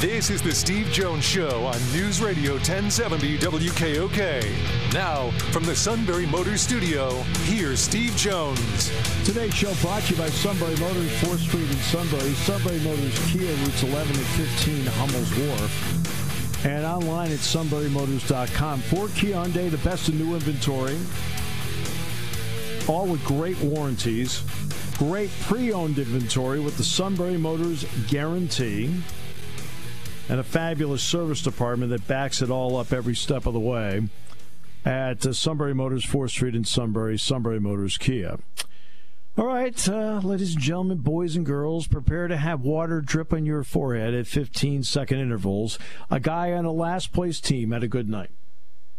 This is the Steve Jones Show on News Radio 1070 WKOK. Now, from the Sunbury Motors Studio, here's Steve Jones. Today's show brought to you by Sunbury Motors, 4th Street in Sunbury, Sunbury Motors Kia, routes 11 and 15, Hummel's Wharf, and online at sunburymotors.com. For Kia Hyundai, the best in new inventory, all with great warranties, great pre-owned inventory with the Sunbury Motors guarantee and a fabulous service department that backs it all up every step of the way at uh, Sunbury Motors, 4th Street in Sunbury, Sunbury Motors Kia. All right, uh, ladies and gentlemen, boys and girls, prepare to have water drip on your forehead at 15 second intervals. A guy on a last place team had a good night.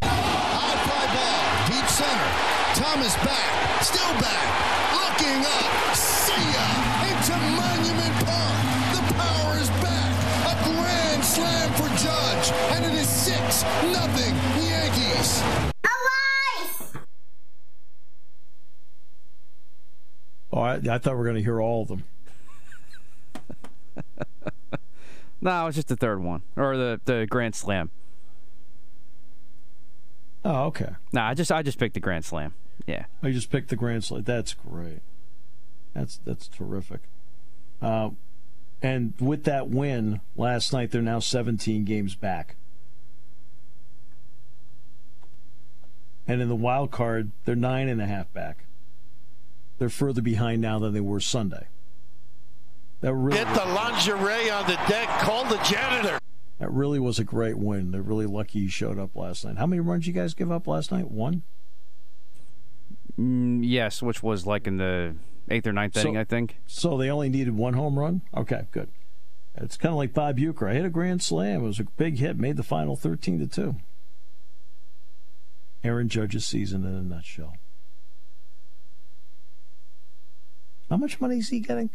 High fly ball, deep center. Thomas back, still back, looking up. Six nothing Yankees. Oh, I, I thought we were going to hear all of them. No, it's just the third one or the the Grand Slam. Oh, okay. No, I just I just picked the Grand Slam. Yeah. I just picked the Grand Slam. That's great. That's that's terrific. Uh, and with that win last night, they're now 17 games back. And in the wild card, they're nine and a half back. They're further behind now than they were Sunday. That really, Get the lingerie on the deck. Call the janitor. that really was a great win. They're really lucky he showed up last night. How many runs you guys give up last night? One. Mm, yes, which was like in the eighth or ninth So- inning, I think. So they only needed one home run? Okay, good. It's kind of like Bob Uecker. I hit a grand slam. It was a big hit, made the final 13 to 2. Aaron Judge's season in a nutshell. How much money is he getting?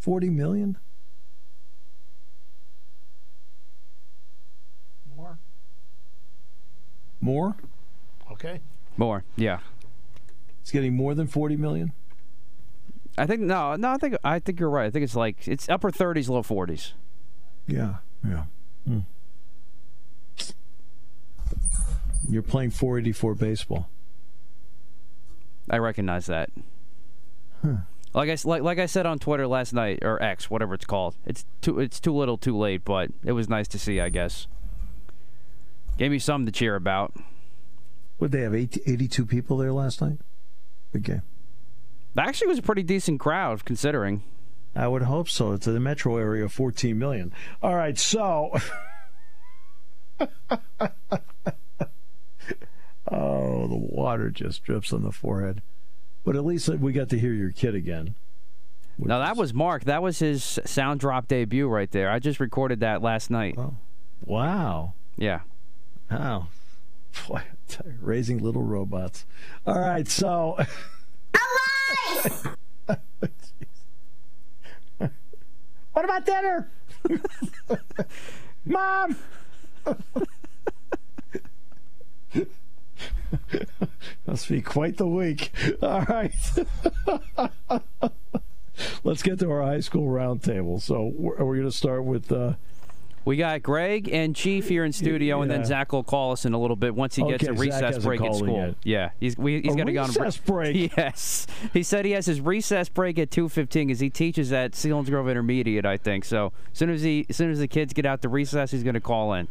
40 million? More. More? Okay. More, yeah. He's getting more than 40 million? I think no, no. I think I think you're right. I think it's like it's upper thirties, low forties. Yeah, yeah. Hmm. You're playing 484 baseball. I recognize that. Like I like like I said on Twitter last night or X, whatever it's called. It's too it's too little, too late, but it was nice to see. I guess gave me something to cheer about. Would they have 80, 82 people there last night? Big game. Actually, it was a pretty decent crowd considering. I would hope so. It's a metro area of 14 million. All right, so. oh, the water just drips on the forehead. But at least we got to hear your kid again. Now that was Mark. That was his sound drop debut right there. I just recorded that last night. Oh. Wow. Yeah. Wow. Boy, I tell you, raising little robots. All right, so. what about dinner? Mom! Must be quite the week. All right. Let's get to our high school roundtable. So we're, we're going to start with. Uh, We got Greg and Chief here in studio, and then Zach will call us in a little bit once he gets Okay, a recess break at in school. yet. Yeah, he's we, he's to go on recess break? Yes, he said he has his recess break at two fifteen because he teaches at Selinsgrove Intermediate, I think. So as soon as he as soon as the kids get out to recess, he's going to call in.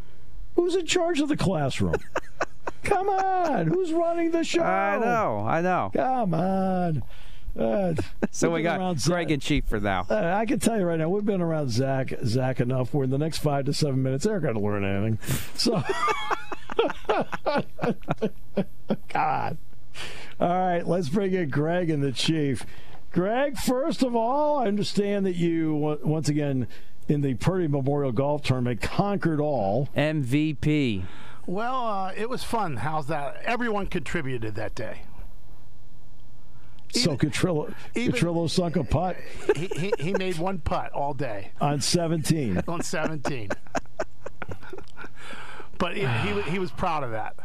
who's in charge of the classroom? Come on. Who's running the show? I know, I know. Come on. Uh, So we got around Greg Zach- and Chief for now. Uh, I can tell you right now, we've been around Zach Zach enough where in the next five to seven minutes, they're going to learn anything. So, God. All right, let's bring in Greg and the Chief. Greg, first of all, I understand that you, once again, in the Purdy Memorial Golf Tournament, conquered all. MVP. Well, uh, it was fun. How's that? Everyone contributed that day. so Catrillo, even- Catrillo sunk a putt he, he, he made one putt all day on 17. on 17. but he, he, he was proud of that.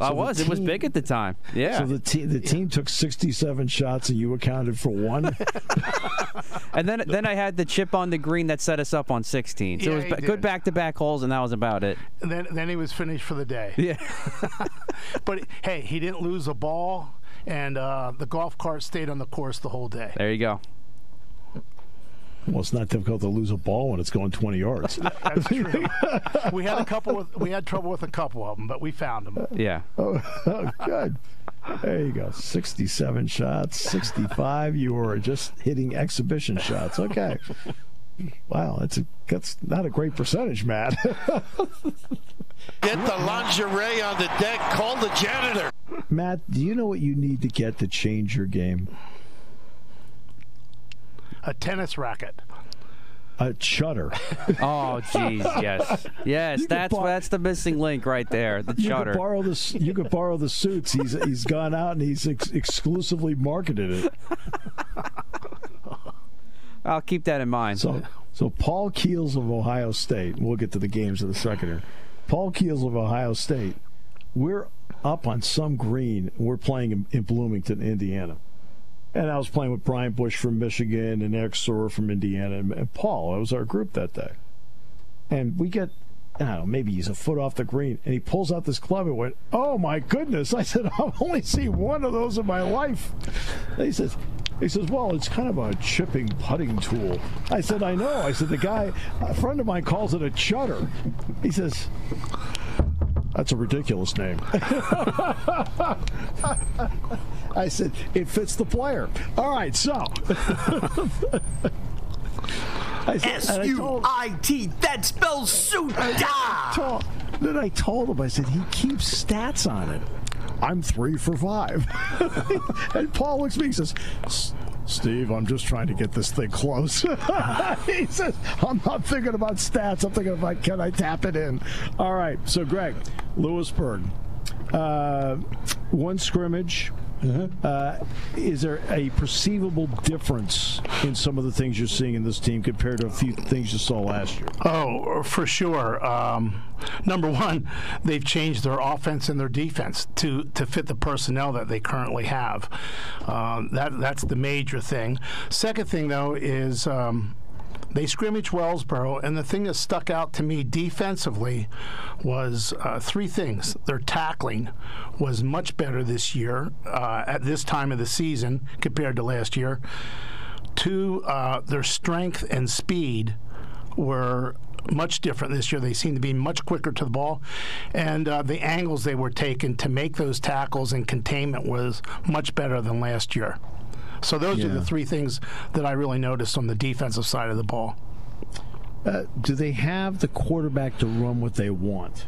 I the was. It was big at the time. Yeah. So the team the team took 67 shots and you accounted for one. and then then I had the chip on the green that set us up on 16. So Yeah, it was ba- good back to back holes, and that was about it. And then, then he was finished for the day. Yeah. But hey, he didn't lose a ball, and uh, the golf cart stayed on the course the whole day. There you go. Well, it's not difficult to lose a ball when it's going 20 yards. That's true. we had a couple. With, we had trouble with a couple of them, but we found them. Yeah. Oh, oh, good. There you go. 67 shots, 65. You were just hitting exhibition shots. Okay. Wow, that's a, that's not a great percentage, Matt. Get the lingerie on the deck. Call the janitor. Matt, do you know what you need to get to change your game? A tennis racket. A chutter. Oh, jeez. Yes. Yes. You That's bar- that's the missing link right there. The You could borrow the you could borrow the suits. He's he's gone out and he's ex- exclusively marketed it. I'll keep that in mind. So so Paul Keels of Ohio State. We'll get to the games in a second here. Paul Keels of Ohio State. We're up on some green. We're playing in, in Bloomington, Indiana. And I was playing with Brian Bush from Michigan and Eric Sorer from Indiana and, and Paul. That was our group that day. And we get, I don't know, maybe he's a foot off the green. And he pulls out this club and went, Oh my goodness. I said, I've only seen one of those in my life. And he says, he says, well, it's kind of a chipping putting tool. I said, I know. I said, the guy, a friend of mine calls it a chutter. He says, that's a ridiculous name. I said, it fits the player. All right, so. I said, and I told- S-U-I-T, that spells suit. told- then I told him, I said, he keeps stats on it. I'm three for five. and Paul looks at me and says, "S- Steve, I'm just trying to get this thing close. he says, I'm not thinking about stats. I'm thinking about can I tap it in? All right. So, Greg, Lewisburg, uh, one scrimmage. Uh, is there a perceivable difference in some of the things you're seeing in this team compared to a few things you saw last year? Oh, for sure. Um, number one, they've changed their offense and their defense to to fit the personnel that they currently have. Um, that that's the major thing. Second thing, though, is. Um, they scrimmage Wellsboro, and the thing that stuck out to me defensively was uh, three things. Their tackling was much better this year uh, at this time of the season compared to last year. Two, uh, their strength and speed were much different this year. They seem to be much quicker to the ball, and uh, the angles they were taking to make those tackles and containment was much better than last year. So those are the three things that I really noticed on the defensive side of the ball. Uh, do they have the quarterback to run what they want?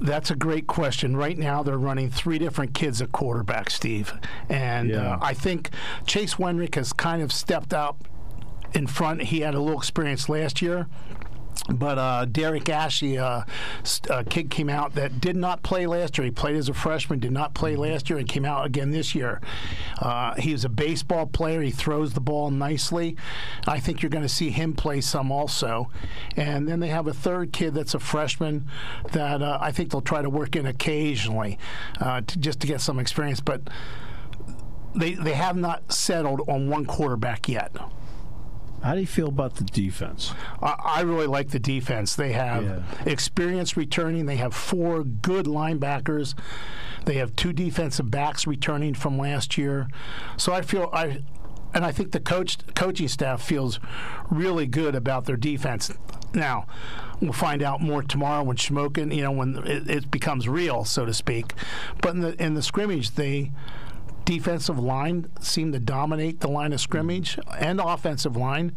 That's a great question. Right now, they're running three different kids at quarterback, Steve, and Yeah. uh, I think Chase Wenrick has kind of stepped up in front. He had a little experience last year. But uh, Derek Ashley, uh, a kid came out that did not play last year. He played as a freshman, did not play last year, and came out again this year. Uh, he is a baseball player. He throws the ball nicely. I think you're going to see him play some also. And then they have a third kid that's a freshman that uh, I think they'll try to work in occasionally uh, to, just to get some experience. But they they have not settled on one quarterback yet. How do you feel about the defense? I I really like the defense. They have Yeah. experience returning. They have four good linebackers. They have two defensive backs returning from last year. So I feel I, and I think the coach coaching staff feels really good about their defense. Now, we'll find out more tomorrow when Shamokin, you know, when it, it becomes real, so to speak. But in the in the scrimmage, they defensive line seem to dominate the line of scrimmage and offensive line.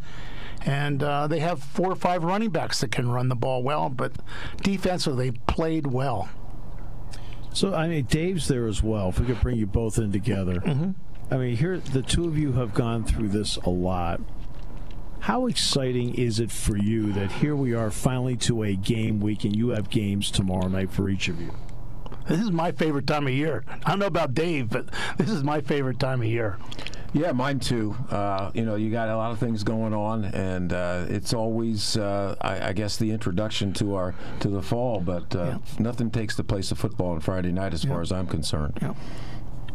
And uh, they have four or five running backs that can run the ball well, but defensively, they played well. So I mean, Dave's there as well. If we could bring you both in together, I mean, here the two of you have gone through this a lot. How exciting is it for you that here we are finally to a game week, and you have games tomorrow night for each of you? This is my favorite time of year. I don't know about Dave, but this is my favorite time of year. Yeah, mine too. Uh, you know, you got a lot of things going on, and uh, it's always, uh, I, I, guess, the introduction to our to the fall. But uh, yeah. nothing takes the place of football on Friday night, as yeah. far as I'm concerned. Yeah.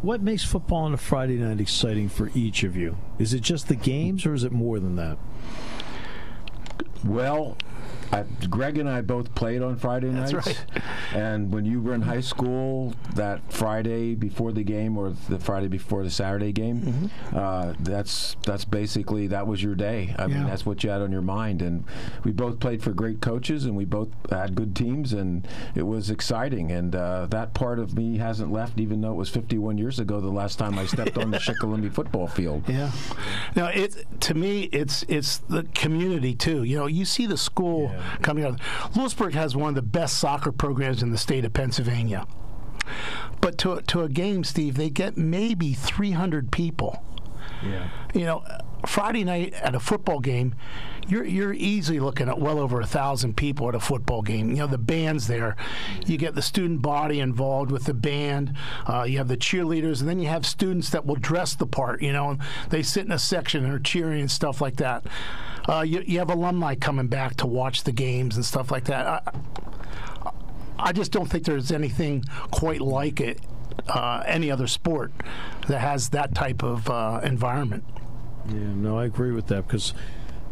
What makes football on a Friday night exciting for each of you? Is it just the games, or is it more than that? Well, I, Greg and I both played on Friday nights. Right. And when you were in high school, that Friday before the game or the Friday before the Saturday game, mm-hmm. uh, that's that's basically that was your day. I yeah. mean, that's what you had on your mind. And we both played for great coaches, and we both had good teams, and it was exciting. And uh, that part of me hasn't left, even though it was 51 years ago the last time I stepped on the Shikellamy football field. Yeah. Now, it to me, it's it's the community too. You know, you see the school. Yeah coming out. Lewisburg has one of the best soccer programs in the state of Pennsylvania. But to, to a game, Steve, they get maybe 300 people. Yeah. You know, Friday night at a football game, you're you're easily looking at well over a thousand people at a football game. You know the band's there, you get the student body involved with the band. Uh, you have the cheerleaders, and then you have students that will dress the part. You know, and they sit in a section and are cheering and stuff like that. Uh, you, you have alumni coming back to watch the games and stuff like that. I, I just don't think there's anything quite like it, uh, any other sport that has that type of uh, environment. Yeah, no, I agree with that because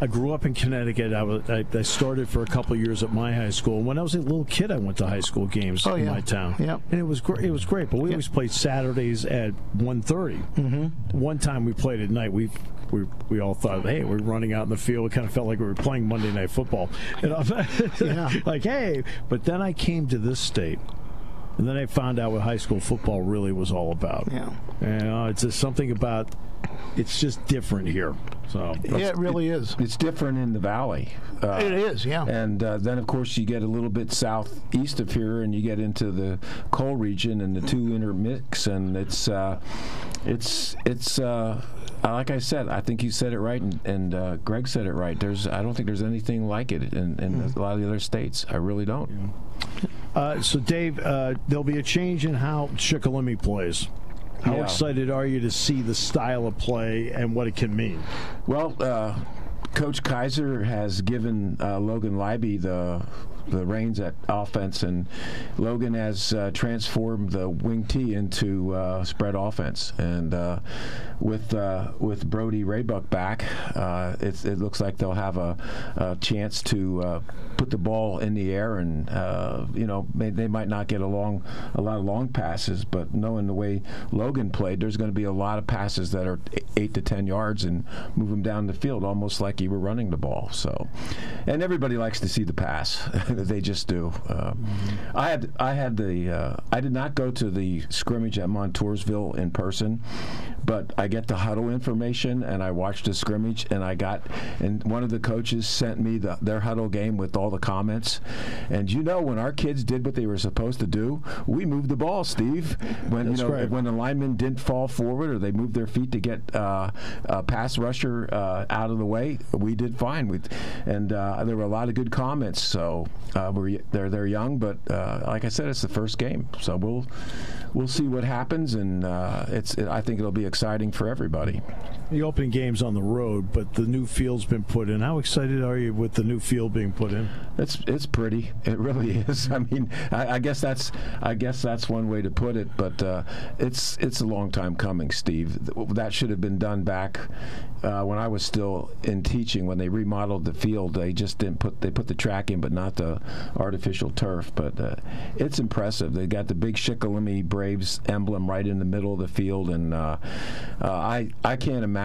I grew up in Connecticut. I, was, I, I, started for a couple years at my high school. When I was a little kid, I went to high school games oh, in yeah. my town. Yeah, and it was great. It was great. But we yeah. always played Saturdays at 1.30. Mm-hmm. One time we played at night. We we we all thought, hey, we're running out in the field. It kind of felt like we were playing Monday Night Football. You know? yeah. like, hey. But then I came to this state. And then I found out what high school football really was all about. Yeah. And uh, it's just something about it's just different here. So yeah, it really it, is. It's different in the valley. Uh, it is, yeah. And uh, then, of course, you get a little bit southeast of here, and you get into the coal region, and the two intermix, and it's uh, it's it's uh, like I said, I think you said it right, and, and uh, Greg said it right. There's, I don't think there's anything like it in, in mm. a lot of the other states. I really don't. Yeah. Uh, so, Dave, uh, there'll be a change in how Shikellamy plays. How yeah. excited are you to see the style of play and what it can mean? Well, uh, Coach Kaiser has given uh, Logan Libby the the reins at offense, and Logan has uh, transformed the wing T into uh, spread offense. And uh, with uh, with Brody Raybuck back, uh, it, looks like they'll have a, a chance to uh, put the ball in the air, and you know may, they might not get a long a lot of long passes, but knowing the way Logan played, there's going to be a lot of passes that are eight to ten yards and move them down the field, almost like you were running the ball. So, and everybody likes to see the pass. they just do. Uh, mm-hmm. I had I had the uh, I did not go to the scrimmage at Montoursville in person, but I get the huddle information and I watched the scrimmage and I got and one of the coaches sent me the, their huddle game with all the comments, and you know when our kids did what they were supposed to do, we moved the ball, Steve. When That's you know great. when the linemen didn't fall forward or they moved their feet to get uh, a pass rusher uh, out of the way, we did fine. We, and uh, there were a lot of good comments. So uh, we're, they're they're young, but uh, like I said, it's the first game, so we'll we'll see what happens, and uh, it's it, I think it'll be exciting for everybody. The opening game's on the road, but the new field's been put in. How excited are you with the new field being put in? It's it's pretty. It really is. I mean, I, I guess that's I guess that's one way to put it. But uh, it's it's a long time coming, Steve. That should have been done back uh, when I was still in teaching. When they remodeled the field, they just didn't put they put the track in, but not the artificial turf. But uh, it's impressive. They got the big Shikellamy Braves emblem right in the middle of the field, and uh, uh I I can't imagine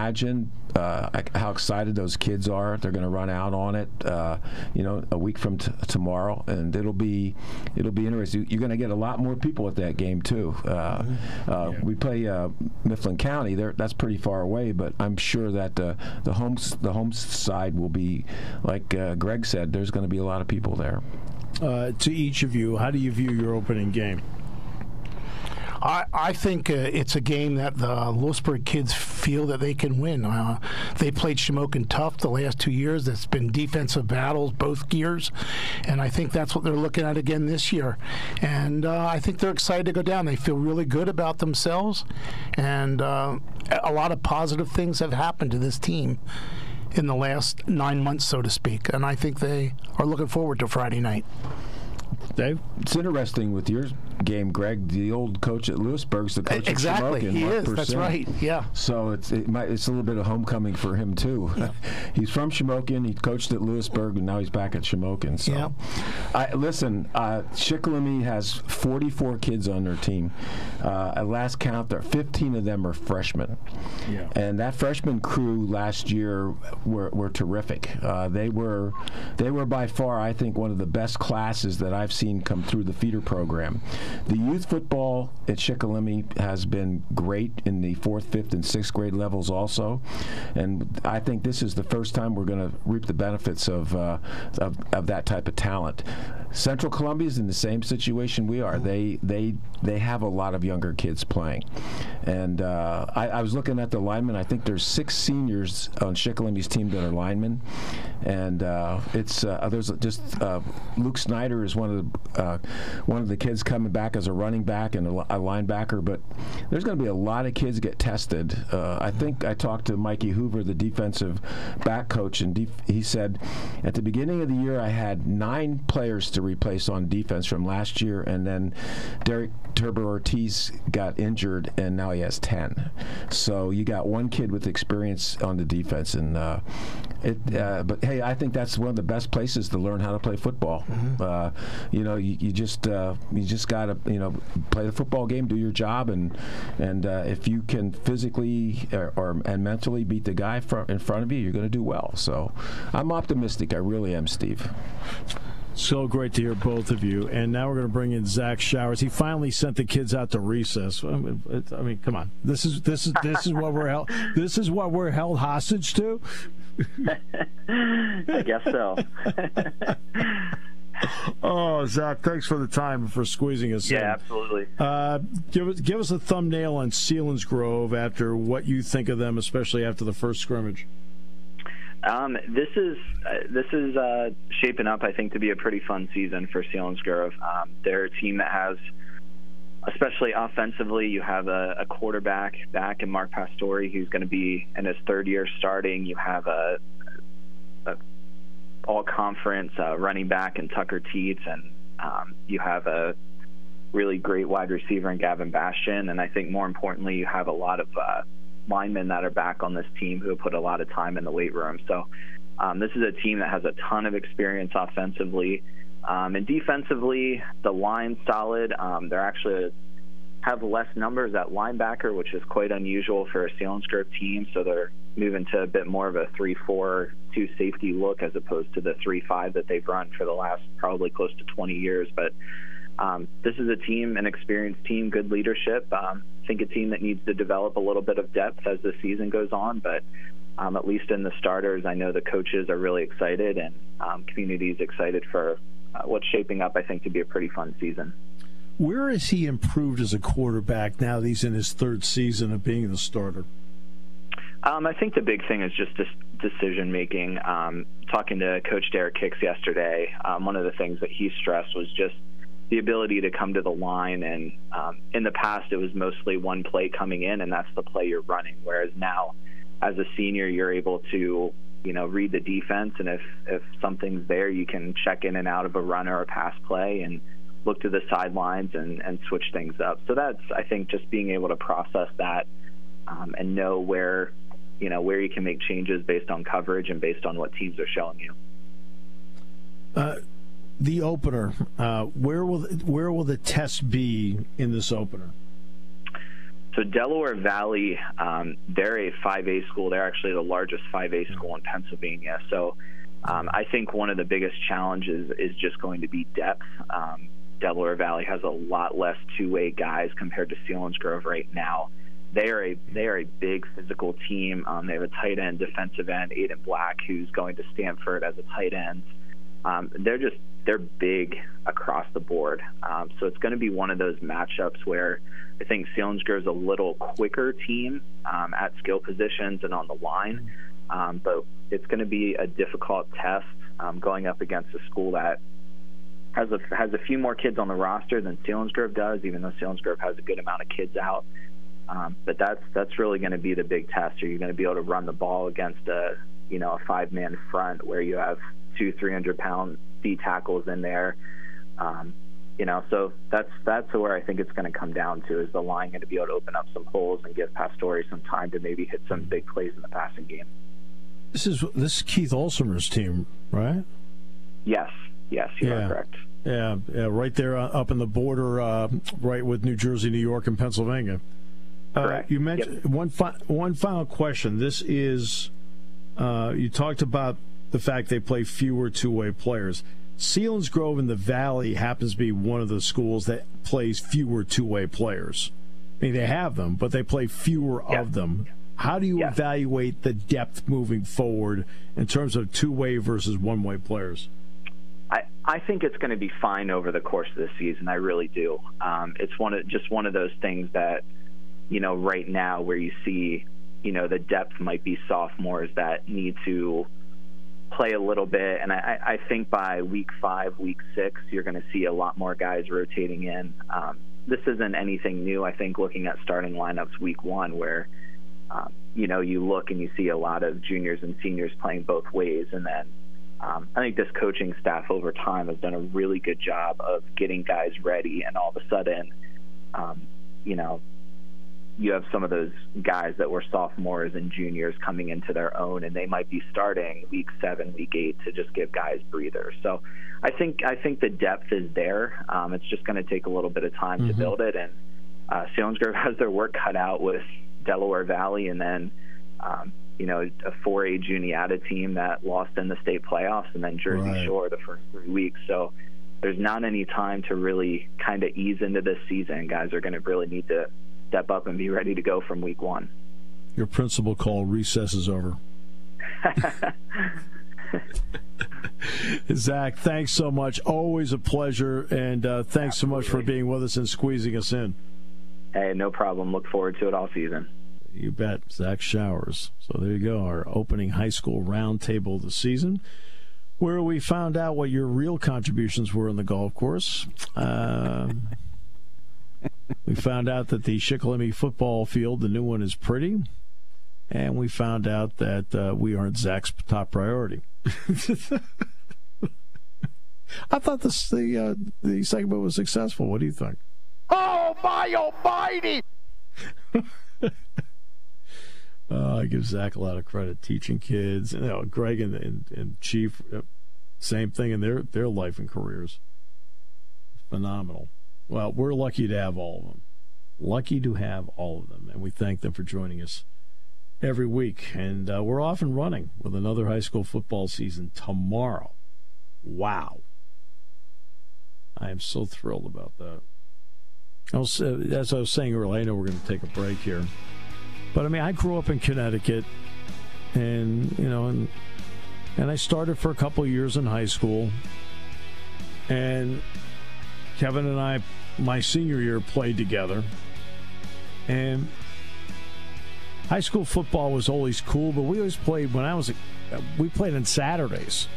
uh, how excited those kids are. They're going to run out on it, uh, you know, a week from t- tomorrow, and it'll be it'll be interesting. You're going to get a lot more people at that game too. Uh, mm-hmm. Uh, yeah. We play uh, Mifflin County. There, that's pretty far away, but I'm sure that the home the home side will be like uh, Greg said. There's going to be a lot of people there. to each of you, how do you view your opening game? I, I think uh, it's a game that the Lewisburg kids feel that they can win. Uh, they played Shamokin tough the last two years. It's been defensive battles both years, and I think that's what they're looking at again this year. And uh, I think they're excited to go down. They feel really good about themselves, and uh, a lot of positive things have happened to this team in the last nine months, so to speak. And I think they are looking forward to Friday night. Dave? It's interesting with your game, Greg. The old coach at Lewisburg's the coach exactly. at Shamokin. He is. That's right. Yeah. So it's it might, it's a little bit of homecoming for him too. he's from Shamokin. He coached at Lewisburg, and now he's back at Shamokin. So, Yeah. I, listen, uh, Shikellamy has 44 kids on their team. Uh, at last count, there 15 of them are freshmen. Yeah. And that freshman crew last year were, were terrific. Uh, they were they were by far, I think, one of the best classes that I've seen come through the feeder program. The youth football at Shikellamy has been great in the fourth, fifth, and sixth grade levels also, and I think this is the first time we're going to reap the benefits of, uh, of of that type of talent. Central Columbia is in the same situation we are. They they they have a lot of younger kids playing, and uh, I, I was looking at the linemen. I think there's six seniors on Shikellamy's team that are linemen, and uh, it's uh, there's just uh, Luke Snyder is one of the uh, one of the kids coming back as a running back and a, a linebacker. But there's going to be a lot of kids get tested. Uh, I think I talked to Mikey Hoover, the defensive back coach, and def- he said at the beginning of the year I had nine players to replace on defense from last year, and then Derek Turbo Ortiz got injured, and now he has ten. So you got one kid with experience on the defense, and uh, it. Uh, but hey, I think that's one of the best places to learn how to play football. Uh, you know, you, you just uh, you just got to you know play the football game, do your job, and and uh, if you can physically or, or and mentally beat the guy fr- in front of you, you're going to do well. So I'm optimistic. I really am, Steve. So great to hear both of you. And now we're going to bring in Zach Showers. He finally sent the kids out to recess. I mean, it- I mean, come on. This is this is this is what we're held. This is what we're held hostage to. I guess so. Oh, Zach, thanks for the time and for squeezing us in. yeah, absolutely. Uh, give us give us a thumbnail on Selinsgrove after what you think of them, especially after the first scrimmage. Um, this is uh, this is uh, shaping up, I think, to be a pretty fun season for Selinsgrove. Um, they're a team that has, especially offensively, you have a, a quarterback back in Mark Pastore, who's going to be in his third year starting. You have a, a all conference uh, running back in Tucker Teets, and um, you have a really great wide receiver in Gavin Bastion. And I think more importantly, you have a lot of uh, linemen that are back on this team who have put a lot of time in the weight room. So um, this is a team that has a ton of experience offensively. Um, and defensively, the line's solid. Um, they're actually have less numbers at linebacker, which is quite unusual for a Grove team. So they're moving to a bit more of a 3 4 2 safety look as opposed to the 3 5 that they've run for the last probably close to 20 years. But um, this is a team, an experienced team, good leadership. Um, I think a team that needs to develop a little bit of depth as the season goes on, but um, at least in the starters, I know the coaches are really excited and um, community is excited for uh, what's shaping up, I think, to be a pretty fun season. Where has he improved as a quarterback now that he's in his third season of being the starter? Um, I think the big thing is just decision making. Um, talking to Coach Derek Hicks yesterday, um, one of the things that he stressed was just the ability to come to the line. And um, in the past, it was mostly one play coming in, and that's the play you're running. Whereas now, as a senior, you're able to you know read the defense, and if if something's there, you can check in and out of a run or a pass play and look to the sidelines and, and switch things up. So that's I think just being able to process that um, and know where you know where you can make changes based on coverage and based on what teams are showing you. Uh, the opener. Uh, where will where will the test be in this opener? So Delaware Valley, um, they're a 5A school. They're actually the largest 5A school in Pennsylvania. So um, I think one of the biggest challenges is just going to be depth. Um, Delaware Valley has a lot less two-way guys compared to Selinsgrove right now. They are a they are a big physical team. Um, they have a tight end, defensive end, Aiden Black, who's going to Stanford as a tight end. Um, they're just they're big across the board. Um, so it's going to be one of those matchups where I think Selinsgrove is a little quicker team um, at skill positions and on the line, um, but it's going to be a difficult test um, going up against a school that has a has a few more kids on the roster than Selinsgrove does, even though Selinsgrove has a good amount of kids out. Um, but that's that's really going to be the big test. Are you going to be able to run the ball against a you know a five man front where you have two 300 pound D tackles in there? Um, you know, so that's that's where I think it's going to come down to is the line going to be able to open up some holes and give Pastore some time to maybe hit some big plays in the passing game. This is this is Keith Olsemer's team, right? Yes, yes, you Yeah. are correct. Yeah, yeah, right there uh, up in the border, uh, right with New Jersey, New York, and Pennsylvania. Uh, you mentioned one fi- one final question. This is uh, you talked about the fact they play fewer two way players. Selinsgrove in the Valley happens to be one of the schools that plays fewer two way players. I mean, they have them, but they play fewer of them. How do you Yeah. evaluate the depth moving forward in terms of two way versus one way players? I, I think it's going to be fine over the course of the season. I really do. Um, it's one of just one of those things that, you know, right now where you see, you know, the depth might be sophomores that need to play a little bit, and I, I think by week five, week six, you're going to see a lot more guys rotating in. Um, this isn't anything new. I think looking at starting lineups week one, where um, you know you look and you see a lot of juniors and seniors playing both ways, and then um, I think this coaching staff over time has done a really good job of getting guys ready, and all of a sudden, um, you know, you have some of those guys that were sophomores and juniors coming into their own, and they might be starting week seven, week eight to just give guys breathers. So, I think I think the depth is there. Um, it's just going to take a little bit of time to build it, and uh, Grove has their work cut out with Delaware Valley, and then um, you know a 4A Juniata team that lost in the state playoffs, and then Jersey Right. Shore the first three weeks. So there's not any time to really kind of ease into this season. Guys are going to really need to step up and be ready to go from week one. Your principal called recess is over. Zach, thanks so much. Always a pleasure, and uh, thanks so much for being with us and squeezing us in. Hey, no problem. Look forward to it all season. You bet, Zach Showers. So there you go, our opening high school roundtable of the season, where we found out what your real contributions were in the golf course. Uh, we found out that the Shikellamy football field, the new one, is pretty, and we found out that uh, we aren't Zach's top priority. I thought this the uh, the segment was successful. What do you think? Oh my almighty! Uh, I give Zach a lot of credit teaching kids. You know, Greg and, and, and Chief, uh, same thing in their, their life and careers. Phenomenal. Well, we're lucky to have all of them. Lucky to have all of them. And we thank them for joining us every week. And uh, we're off and running with another high school football season tomorrow. Wow. I am so thrilled about that. I was, uh, as I was saying earlier, I know we're going to take a break here. But I mean, I grew up in Connecticut, and you know, and and I started for a couple years in high school. And Kevin and I, my senior year, played together. And high school football was always cool, but we always played when I was, we played on Saturdays.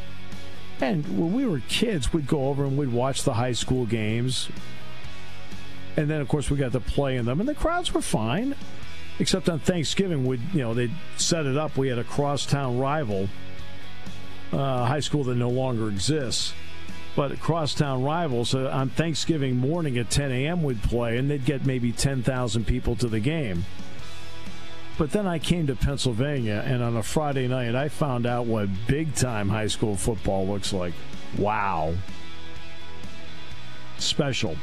And when we were kids, we'd go over and we'd watch the high school games. And then, of course, we got to play in them, and the crowds were fine except on Thanksgiving, we you know they set it up. We had a crosstown rival, uh, high school that no longer exists, but crosstown rivals. So on Thanksgiving morning at 10 a.m. we'd play, and they'd get maybe 10,000 people to the game. But then I came to Pennsylvania, and on a Friday night, I found out what big time high school football looks like. Wow. Special.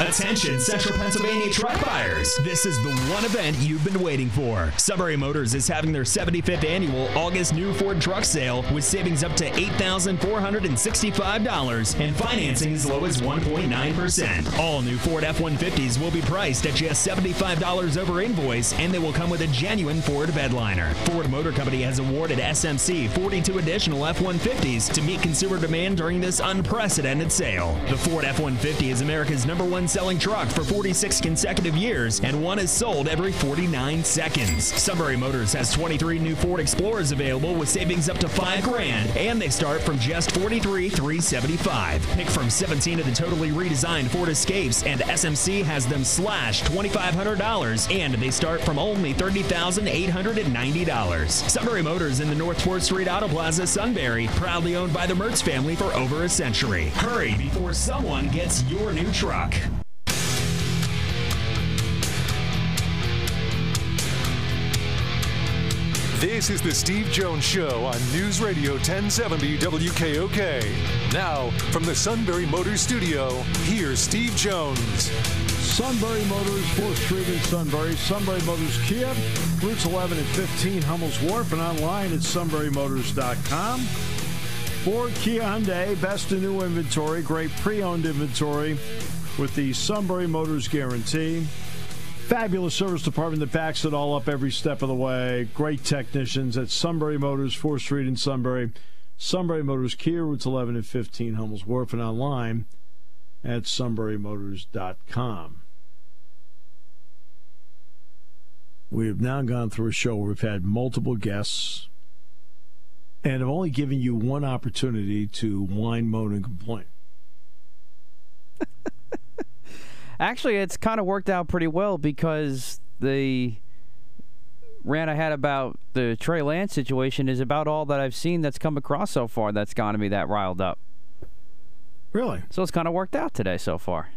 Attention, Central Pennsylvania truck buyers. This is the one event you've been waiting for. Sunbury Motors is having their 75th annual August new Ford truck sale with savings up to $8,465 and financing as low as 1.9%. All new Ford F 150s will be priced at just $75 over invoice and they will come with a genuine Ford bedliner. Ford Motor Company has awarded SMC 42 additional F 150s to meet consumer demand during this unprecedented sale. The Ford F 150 is America's number one selling truck for 46 consecutive years, and one is sold every 49 seconds. Sunbury Motors has 23 new Ford Explorers available with savings up to 5 grand, and they start from just 43 375 Pick from 17 of the totally redesigned Ford Escapes, and SMC has them slashed $2,500, and they start from only $30,890. Sunbury Motors in the North 4th Street Auto Plaza, Sunbury, proudly owned by the Mertz family for over a century. Hurry before someone gets your new truck. This is the Steve Jones Show on News Radio 1070 WKOK. Now, from the Sunbury Motors Studio, here's Steve Jones. Sunbury Motors, 4th Street in Sunbury. Sunbury Motors Kia, routes 11 and 15, Hummel's Wharf, and online at sunburymotors.com. Ford Kia Hyundai, best in new inventory, great pre-owned inventory with the Sunbury Motors guarantee. Fabulous service department that backs it all up every step of the way. Great technicians at Sunbury Motors, 4th Street in Sunbury. Sunbury Motors Kia, routes 11 and 15, Hummel's Wharf, and online at sunburymotors.com. We have now gone through a show where we've had multiple guests and have only given you one opportunity to whine, moan, and complain. Actually, it's kind of worked out pretty well because the rant I had about the Trey Lance situation is about all that I've seen that's come across so far that's gotten me that riled up. Really? So it's kind of worked out today so far.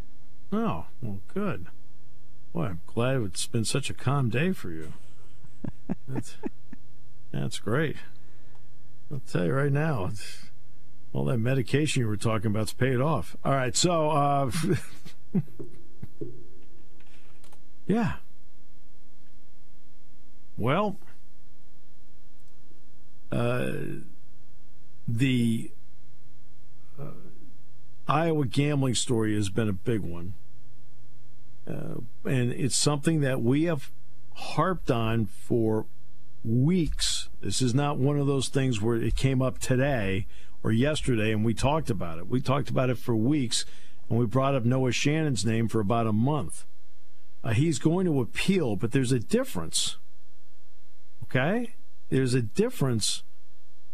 Oh, well, good. Boy, I'm glad it's been such a calm day for you. That's, that's great. I'll tell you right now, all that medication you were talking about's paid off. All right, so, uh, yeah. Well, uh, the uh, Iowa gambling story has been a big one. Uh, and it's something that we have harped on for weeks. This is not one of those things where it came up today or yesterday and we talked about it. We talked about it for weeks and we brought up Noah Shannon's name for about a month. Uh, he's going to appeal, but there's a difference. Okay? There's a difference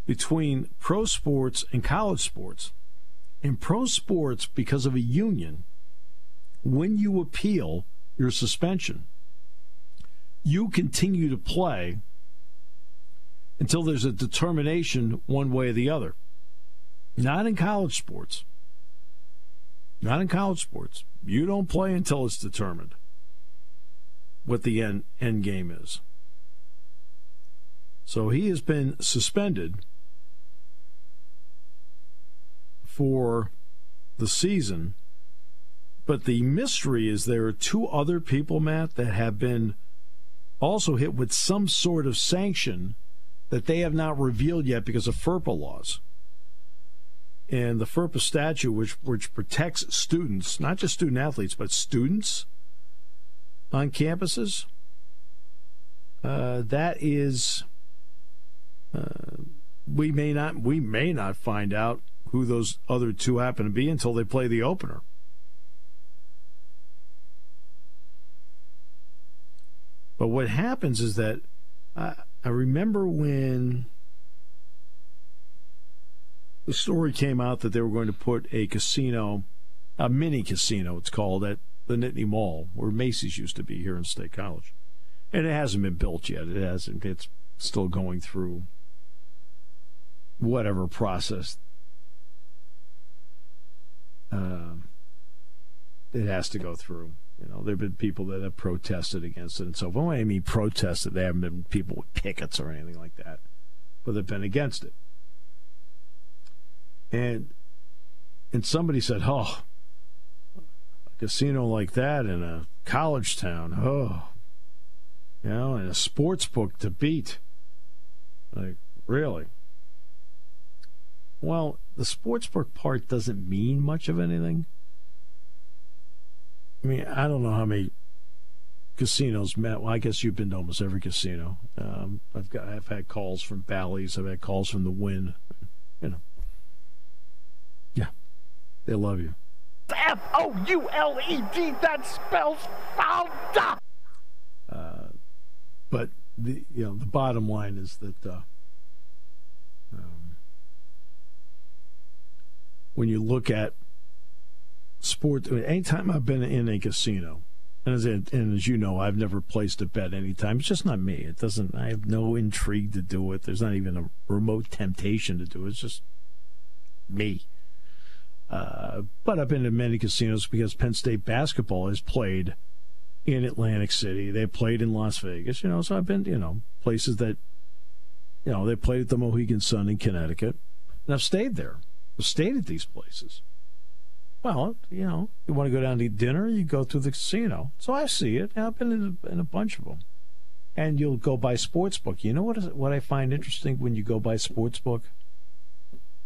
between pro sports and college sports. In pro sports, because of a union, when you appeal your suspension, you continue to play until there's a determination one way or the other. Not in college sports. Not in college sports. You don't play until it's determined what the end, end game is. So he has been suspended for the season. But the mystery is there are two other people, Matt, that have been also hit with some sort of sanction that they have not revealed yet because of FERPA laws. And the FERPA statute, which which protects students, not just student athletes, but students on campuses, uh, that is, uh, we may not we may not find out who those other two happen to be until they play the opener. But what happens is that I, I remember when the story came out that they were going to put a casino, a mini casino, it's called, at the Nittany Mall, where Macy's used to be here in State College. And it hasn't been built yet. It hasn't. It's still going through whatever process um, it has to go through. You know, there have been people that have protested against it and so forth. When I mean protested, they haven't been people with pickets or anything like that, but they've been against it. And and somebody said, "Oh, casino like that in a college town. Oh, you know, and a sports book to beat. Like, really? Well, the sports book part doesn't mean much of anything. I mean, I don't know how many casinos met. Well, I guess you've been to almost every casino. Um, I've got, I've had calls from Bally's. I've had calls from the Wynn. You know, yeah, they love you. F O U L E D. That spells fouled. Uh, but the you know the bottom line is that uh, um, when you look at sport, anytime I've been in a casino, and as, and as you know, I've never placed a bet anytime. It's just not me. It doesn't. I have no intrigue to do it. There's not even a remote temptation to do it. It's just me. Uh, but I've been to many casinos because Penn State basketball has played in Atlantic City. They played in Las Vegas. You know, so I've been you know places that you know they played at the Mohegan Sun in Connecticut, and I've stayed there. I've stayed at these places. Well, you know, you want to go down to eat dinner, you go to the casino. So I see it. I've been in a, in a bunch of them. And you'll go by sportsbook. You know what is what I find interesting when you go by sportsbook?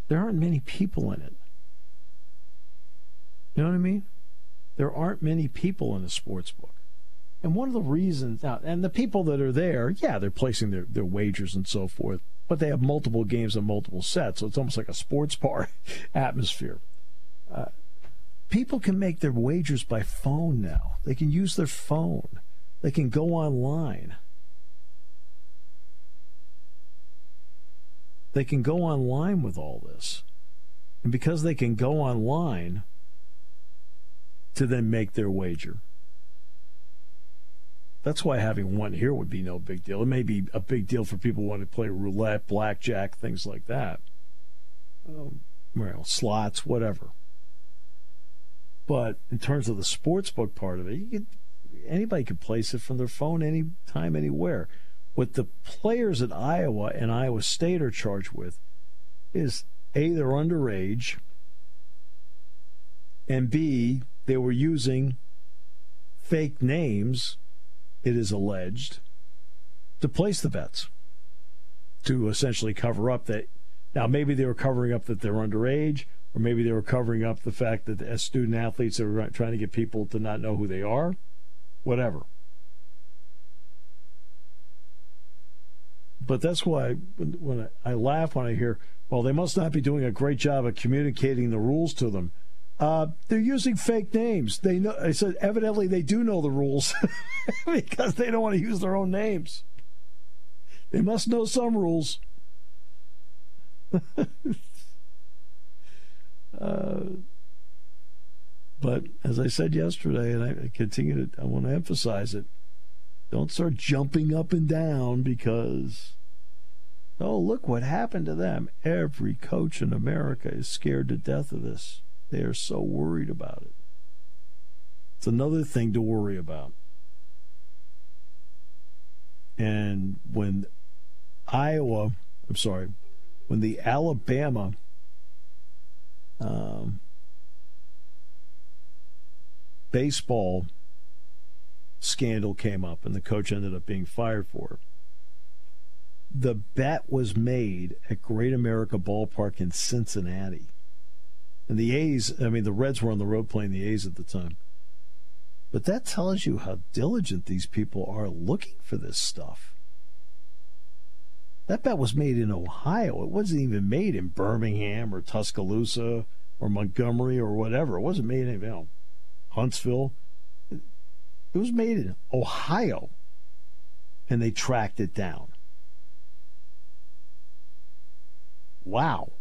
There aren't many people in it. You know what I mean? There aren't many people in a sports book. And one of the reasons and the people that are there, yeah, they're placing their, their wagers and so forth, but they have multiple games and multiple sets, so it's almost like a sports bar atmosphere. Uh, people can make their wagers by phone now. They can use their phone. They can go online. They can go online with all this. And because they can go online to then make their wager. That's why having one here would be no big deal. It may be a big deal for people who want to play roulette, blackjack, things like that. Um, well, slots, whatever. But in terms of the sports book part of it, could, anybody can place it from their phone anytime, anywhere. What the players at Iowa and Iowa State are charged with is A, they're underage, and B, they were using fake names, it is alleged, to place the bets, to essentially cover up that. Now, maybe they were covering up that they're underage, or maybe they were covering up the fact that as student athletes they were trying to get people to not know who they are, whatever. But that's why when, I laugh when I hear, well, they must not be doing a great job of communicating the rules to them. Uh, they're using fake names. They know. I said evidently they do know the rules because they don't want to use their own names. They must know some rules. uh, but as I said yesterday, and I continue to, I want to emphasize it. Don't start jumping up and down because, oh, look what happened to them. Every coach in America is scared to death of this. They are so worried about it. It's another thing to worry about. And when Iowa, I'm sorry, when the Alabama um, baseball scandal came up and the coach ended up being fired for. The bet was made at Great American Ball Park in Cincinnati. And the A's, I mean, the Reds were on the road playing the A's at the time. But that tells you how diligent these people are looking for this stuff. That bet was made in Ohio. It wasn't even made in Birmingham or Tuscaloosa or Montgomery or whatever. It wasn't made in you know, Huntsville. It was made in Ohio. And they tracked it down. Wow.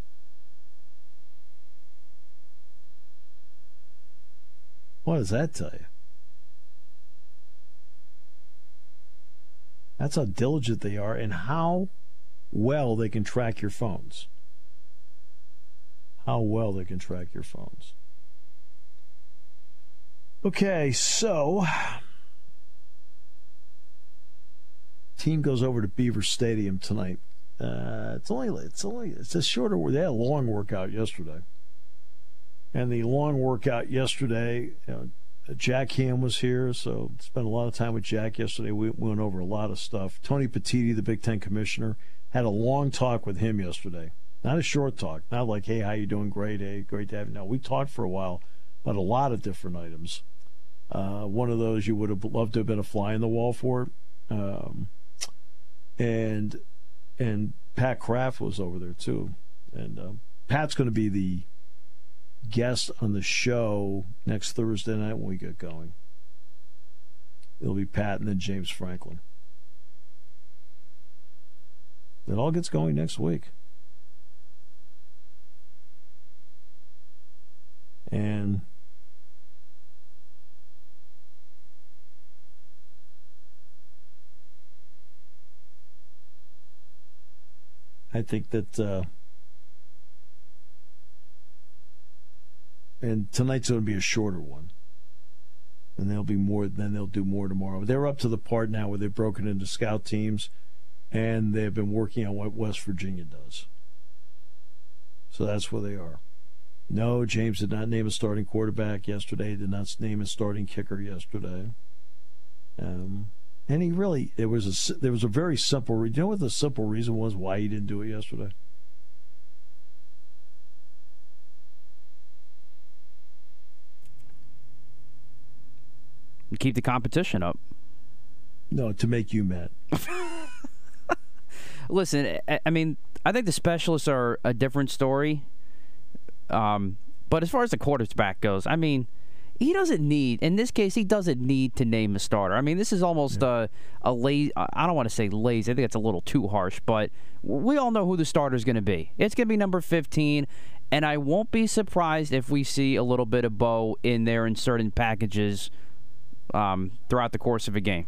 What does that tell you? That's how diligent they are and how well they can track your phones. How well they can track your phones. Okay, so team goes over to Beaver Stadium tonight. Uh, it's only it's only it's a shorter. They had a long workout yesterday, and the long workout yesterday, you know, Jack Ham was here, so spent a lot of time with Jack yesterday. We went over a lot of stuff. Tony Petitti, the Big Ten commissioner, had a long talk with him yesterday. Not a short talk, not like, "Hey, how you doing? Great, hey, great to have you." No, we talked for a while about a lot of different items. Uh, one of those you would have loved to have been a fly in the wall for, um, and and Pat Kraft was over there too, and um, Pat's going to be the guest on the show next Thursday night when we get going. It'll be Pat and then James Franklin. It all gets going next week. And I think that uh, and tonight's going to be a shorter one. And they'll be more. Then they'll do more tomorrow. They're up to the part now where they've broken into scout teams, and they've been working on what West Virginia does. So that's where they are. No, James did not name a starting quarterback yesterday. Did not name a starting kicker yesterday. Um, and he really, there was a there was a very simple. You know what the simple reason was why he didn't do it yesterday? Keep the competition up. No, to make you mad. Listen, I mean, I think the specialists are a different story. Um, but as far as the quarterback goes, I mean, he doesn't need. In this case, he doesn't need to name a starter. I mean, this is almost yeah. a a lazy. I don't want to say lazy. I think that's a little too harsh, but we all know who the starter is going to be. It's going to be number fifteen, and I won't be surprised if we see a little bit of Bo in there in certain packages um, throughout the course of a game.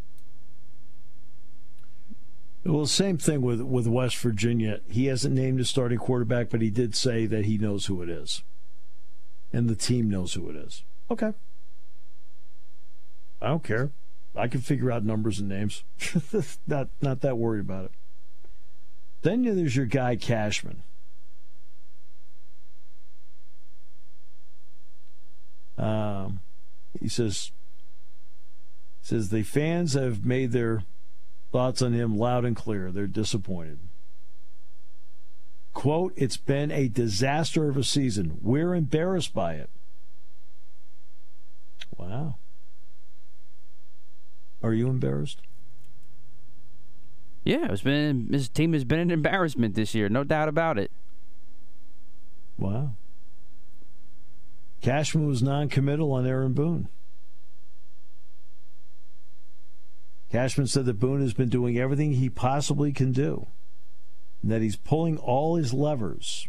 Well, same thing with with West Virginia. He hasn't named a starting quarterback, but he did say that he knows who it is, and the team knows who it is. Okay, I don't care. I can figure out numbers and names. not not that worried about it. Then there's your guy Cashman. Um, he says says the fans have made their thoughts on him loud and clear. They're disappointed. Quote, it's been a disaster of a season. We're embarrassed by it. Wow. Are you embarrassed? Yeah, it's been his team has been an embarrassment this year, no doubt about it. Wow. Cashman was non-committal on Aaron Boone. Cashman said that Boone has been doing everything he possibly can do, and that he's pulling all his levers.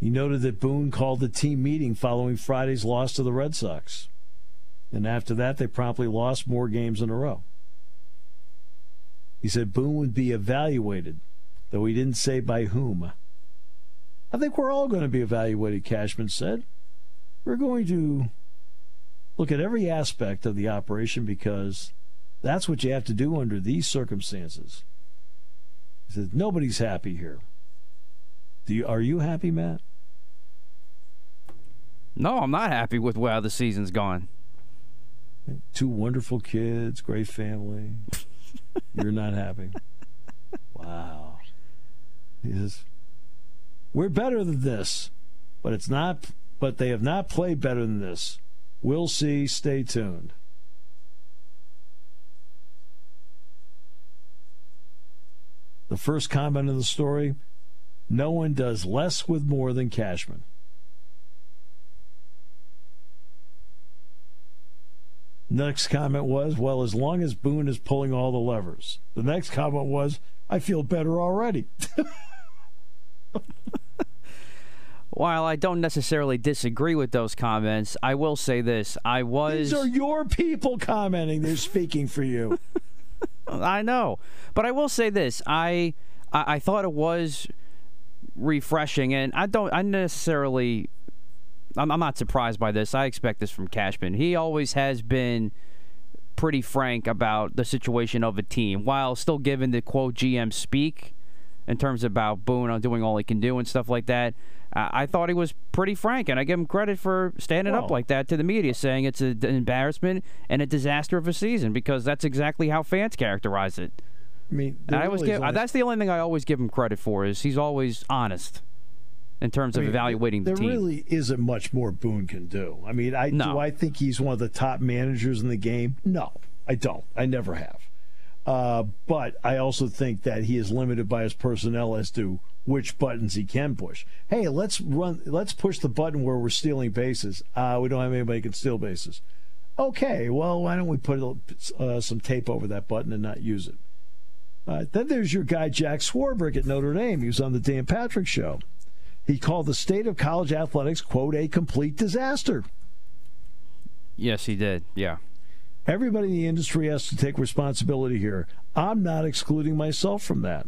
He noted that Boone called the team meeting following Friday's loss to the Red Sox. And after that, they promptly lost more games in a row. He said Boone would be evaluated, though he didn't say by whom. I think we're all going to be evaluated, Cashman said. We're going to look at every aspect of the operation because that's what you have to do under these circumstances. He says, nobody's happy here. Do you, are you happy, Matt? No, I'm not happy with how the season's gone. Two wonderful kids, great family. You're not happy. Wow. He says, We're better than this, but it's not but they have not played better than this. We'll see. Stay tuned. The first comment in the story no one does less with more than Cashman. Next comment was, well, as long as Boone is pulling all the levers. The next comment was, I feel better already. while I don't necessarily disagree with those comments, I will say this: I was. These are your people commenting. They're speaking for you. I know, but I will say this: I, I, I thought it was refreshing, and I don't. I necessarily. I'm, I'm not surprised by this. I expect this from Cashman. He always has been pretty frank about the situation of a team, while still giving the quote GM speak in terms about Boone on doing all he can do and stuff like that. Uh, I thought he was pretty frank, and I give him credit for standing up like that to the media, saying it's a, an embarrassment and a disaster of a season because that's exactly how fans characterize it. I mean, I always give, is that's the only thing I always give him credit for is he's always honest in terms I of evaluating there the team. There really isn't much more Boone can do. I mean, I No. do I think he's one of the top managers in the game? No, I don't. I never have. Uh, but I also think that he is limited by his personnel as to which buttons he can push. Hey, let's run. Let's push the button where we're stealing bases. Uh, we don't have anybody who can steal bases. Okay, well, why don't we put uh, some tape over that button and not use it? Uh, then there's your guy Jack Swarbrick at Notre Dame. He was on the Dan Patrick Show. He called the state of college athletics, quote, a complete disaster. Yes, he did. Yeah. Everybody in the industry has to take responsibility here. I'm not excluding myself from that.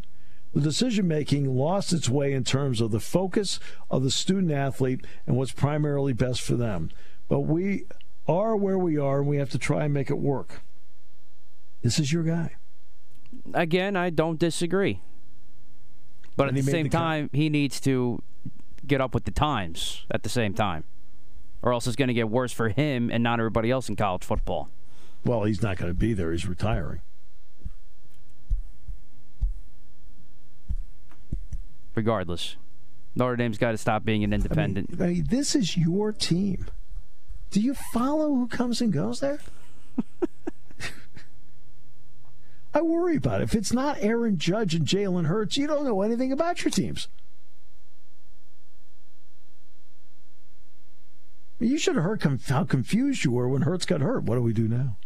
The decision making lost its way in terms of the focus of the student athlete and what's primarily best for them. But we are where we are, and we have to try and make it work. This is your guy. Again, I don't disagree. But And at the same the com- time, he needs to get up with the times at the same time. Or else it's going to get worse for him and not everybody else in college football. Well, he's not going to be there. He's retiring. Regardless, Notre Dame's got to stop being an independent. I mean, this is your team. Do you follow who comes and goes there? I worry about it. If it's not Aaron Judge and Jalen Hurts, you don't know anything about your teams. You should have heard com- how confused you were when Hurts got hurt. What do we do now?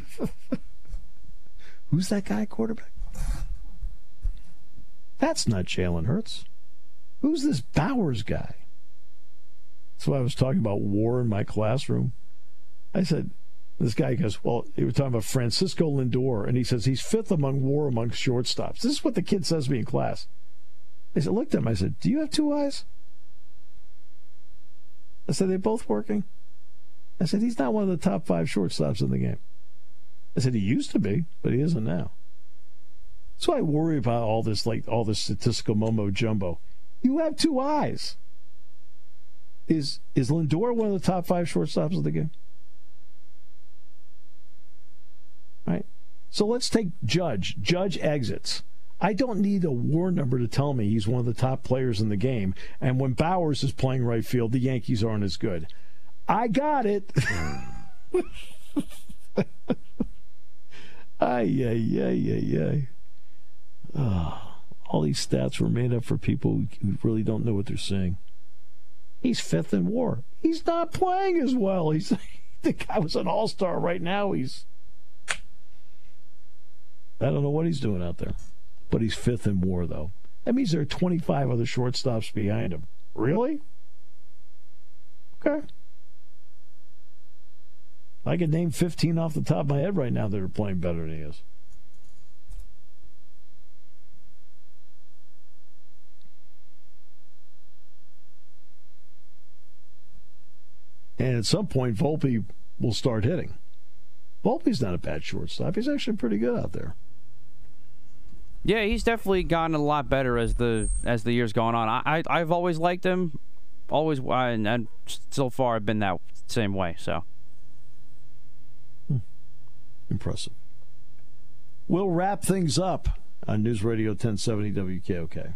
Who's that guy quarterback? That's not Jalen Hurts. Who's this Bowers guy? That's why I was talking about war in my classroom. I said, this guy goes, well, he was talking about Francisco Lindor, and he says he's fifth among war among shortstops. This is what the kid says to me in class. I said, looked at him. I said, do you have two eyes? I said, they're both working. I said, he's not one of the top five shortstops in the game. I said, he used to be, but he isn't now. So I worry about all this, like all this statistical mumbo jumbo. You have two eyes. Is is Lindor one of the top five shortstops of the game? Right. So let's take Judge. Judge exits. I don't need a war number to tell me he's one of the top players in the game. And when Bauers is playing right field, the Yankees aren't as good. I got it. ay, ay, ay, ay, ay. Oh, all these stats were made up for people who really don't know what they're saying. He's fifth in war. He's not playing as well. He's the guy was an all star right now. He's I don't know what he's doing out there. But he's fifth in war though. That means there are twenty five other shortstops behind him. Really? Okay. I could name fifteen off the top of my head right now that are playing better than he is. And at some point, Volpe will start hitting. Volpe's not a bad shortstop. He's actually pretty good out there. Yeah, he's definitely gotten a lot better as the as the years gone on. I, I I've always liked him, always, and, and so far I've been that same way. So Impressive. We'll wrap things up on News Radio 1070 WKOK.